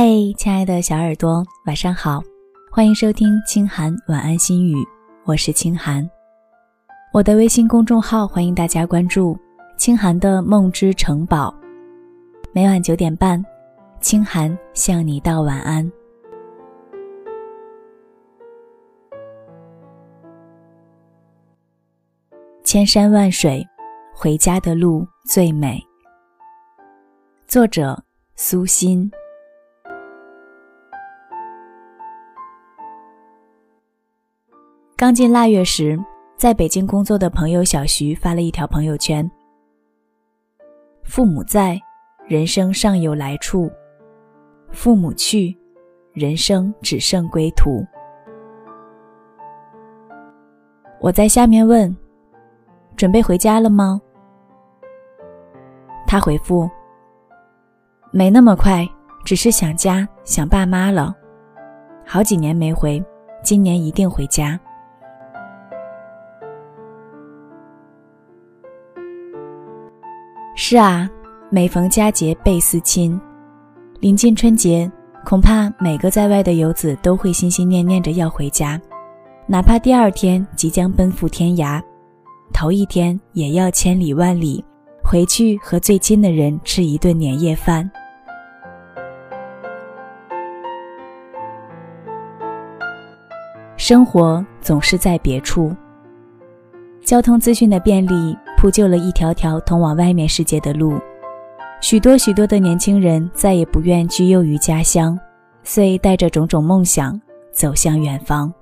嘿，亲爱的小耳朵，晚上好，欢迎收听清寒晚安心语，我是清寒。我的微信公众号欢迎大家关注“清寒的梦之城堡”，每晚九点半，清寒向你道晚安。千山万水，回家的路最美。作者：苏欣。刚进腊月时，在北京工作的朋友小徐发了一条朋友圈：“父母在，人生尚有来处；父母去，人生只剩归途。”我在下面问。准备回家了吗？他回复：“没那么快，只是想家，想爸妈了。好几年没回，今年一定回家。”是啊，每逢佳节倍思亲。临近春节，恐怕每个在外的游子都会心心念念着要回家，哪怕第二天即将奔赴天涯。头一天也要千里万里回去和最亲的人吃一顿年夜饭。生活总是在别处，交通资讯的便利铺就了一条条通往外面世界的路，许多许多的年轻人再也不愿居囿于家乡，遂带着种种梦想走向远方。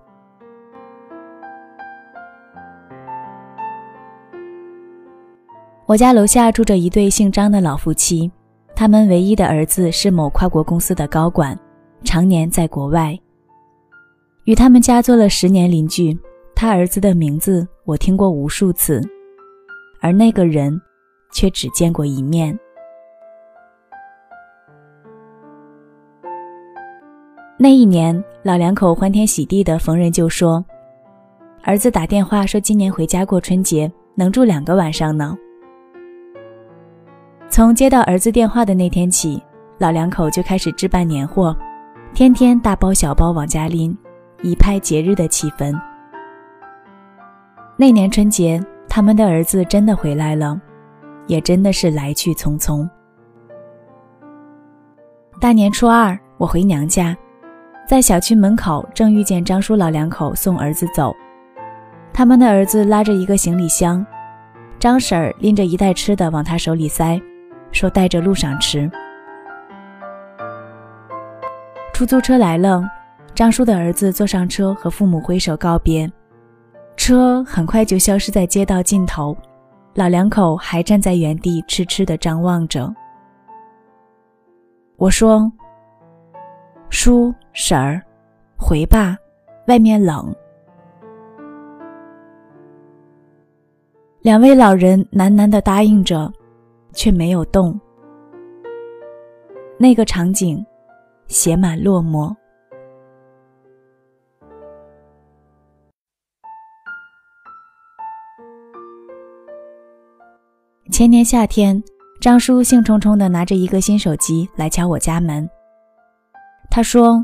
我家楼下住着一对姓张的老夫妻，他们唯一的儿子是某跨国公司的高管，常年在国外。与他们家做了十年邻居，他儿子的名字我听过无数次，而那个人却只见过一面。那一年，老两口欢天喜地的逢人就说：“儿子打电话说今年回家过春节，能住两个晚上呢。”从接到儿子电话的那天起，老两口就开始置办年货，天天大包小包往家拎，一派节日的气氛。那年春节，他们的儿子真的回来了，也真的是来去匆匆。大年初二，我回娘家，在小区门口正遇见张叔老两口送儿子走，他们的儿子拉着一个行李箱，张婶儿拎着一袋吃的往他手里塞。说带着路上吃。出租车来了，张叔的儿子坐上车和父母挥手告别，车很快就消失在街道尽头，老两口还站在原地痴痴地张望着。我说：“叔婶儿，回吧，外面冷。”两位老人喃喃的答应着。却没有动。那个场景，写满落寞。前年夏天，张叔兴冲冲的拿着一个新手机来敲我家门。他说：“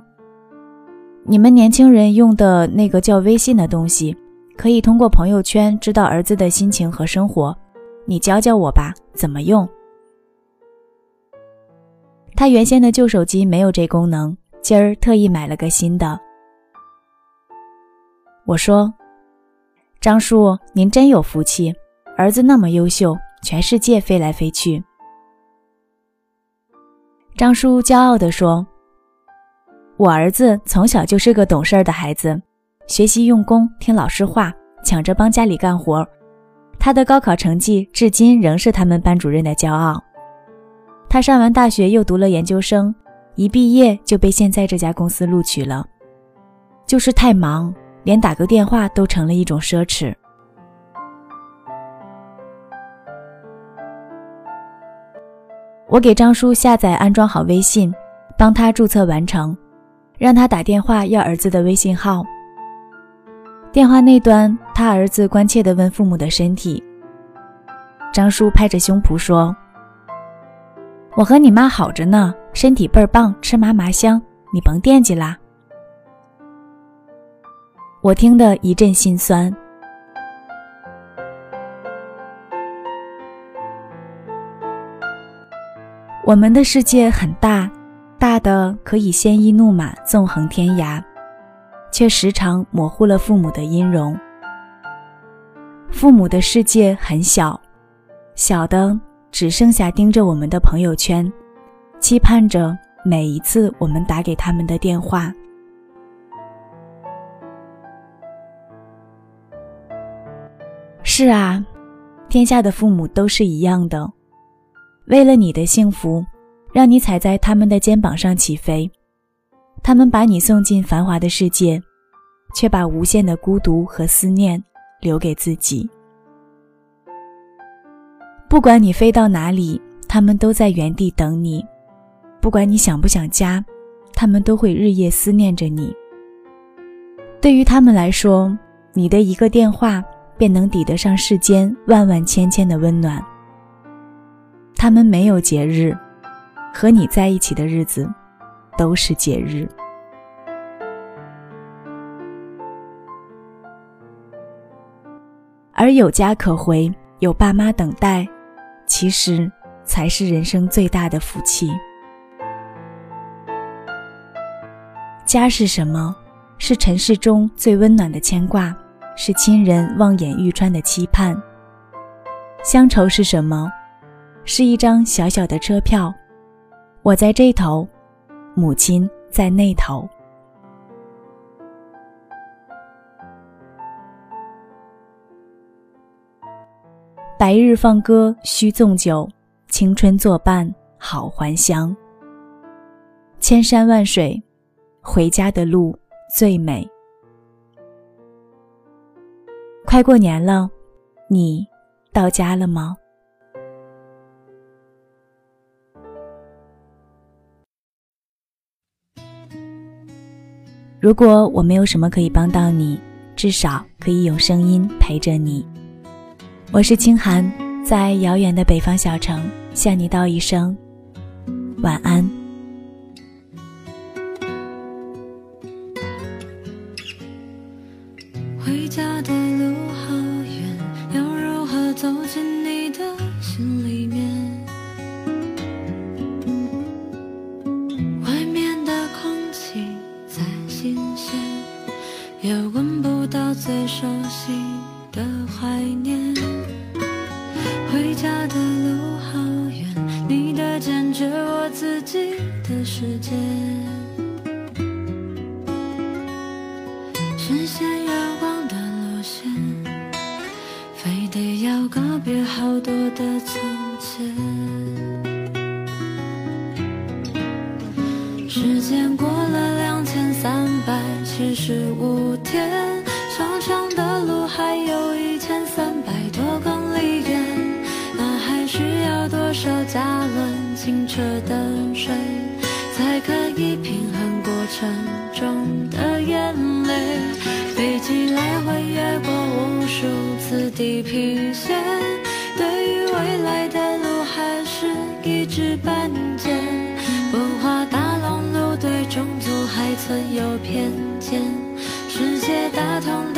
你们年轻人用的那个叫微信的东西，可以通过朋友圈知道儿子的心情和生活。”你教教我吧，怎么用？他原先的旧手机没有这功能，今儿特意买了个新的。我说：“张叔，您真有福气，儿子那么优秀，全世界飞来飞去。”张叔骄傲地说：“我儿子从小就是个懂事儿的孩子，学习用功，听老师话，抢着帮家里干活。”他的高考成绩至今仍是他们班主任的骄傲。他上完大学又读了研究生，一毕业就被现在这家公司录取了。就是太忙，连打个电话都成了一种奢侈。我给张叔下载安装好微信，帮他注册完成，让他打电话要儿子的微信号。电话那端，他儿子关切地问父母的身体。张叔拍着胸脯说：“我和你妈好着呢，身体倍儿棒，吃嘛嘛香，你甭惦记啦。我听得一阵心酸。我们的世界很大，大的可以鲜衣怒马，纵横天涯，却时常模糊了父母的音容。父母的世界很小，小的只剩下盯着我们的朋友圈，期盼着每一次我们打给他们的电话。是啊，天下的父母都是一样的，为了你的幸福，让你踩在他们的肩膀上起飞，他们把你送进繁华的世界，却把无限的孤独和思念。留给自己。不管你飞到哪里，他们都在原地等你；不管你想不想家，他们都会日夜思念着你。对于他们来说，你的一个电话便能抵得上世间万万千千的温暖。他们没有节日，和你在一起的日子，都是节日。而有家可回，有爸妈等待，其实才是人生最大的福气。家是什么？是尘世中最温暖的牵挂，是亲人望眼欲穿的期盼。乡愁是什么？是一张小小的车票，我在这头，母亲在那头。白日放歌须纵酒，青春作伴好还乡。千山万水，回家的路最美。快过年了，你到家了吗？如果我没有什么可以帮到你，至少可以用声音陪着你。我是清寒，在遥远的北方小城向你道一声晚安。回家的路好远，要如何走进回家的路好远，你的坚决，我自己的世界。视线月光的路线，非得要告别好多的从前。时间过了两千三百七十五天，长长的路还有一千三多少加仑清澈的水，才可以平衡过程中的眼泪？飞机来回越过无数次地平线，对于未来的路还是一知半解。文化大熔炉对种族还存有偏见，世界大同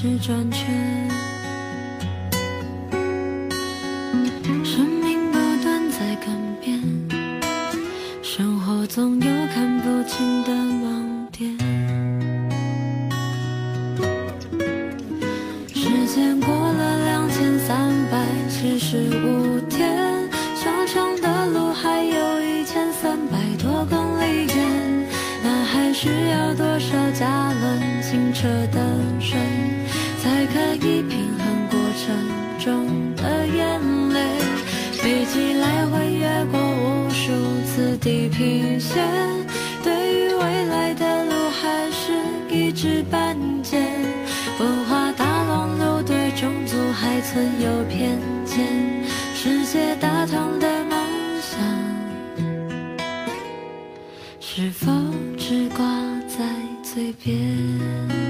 是转圈。生命不断在改变，生活总有看不清的盲点。时间过了两千三百七十五天，长长的路还有一千三百多公里远，那还需要多少加仑清澈的水，一平衡过程中的眼泪，飞机来回越过无数次地平线，对于未来的路还是一知半解。文化大乱流对种族还存有偏见，世界大同的梦想是否只挂在嘴边？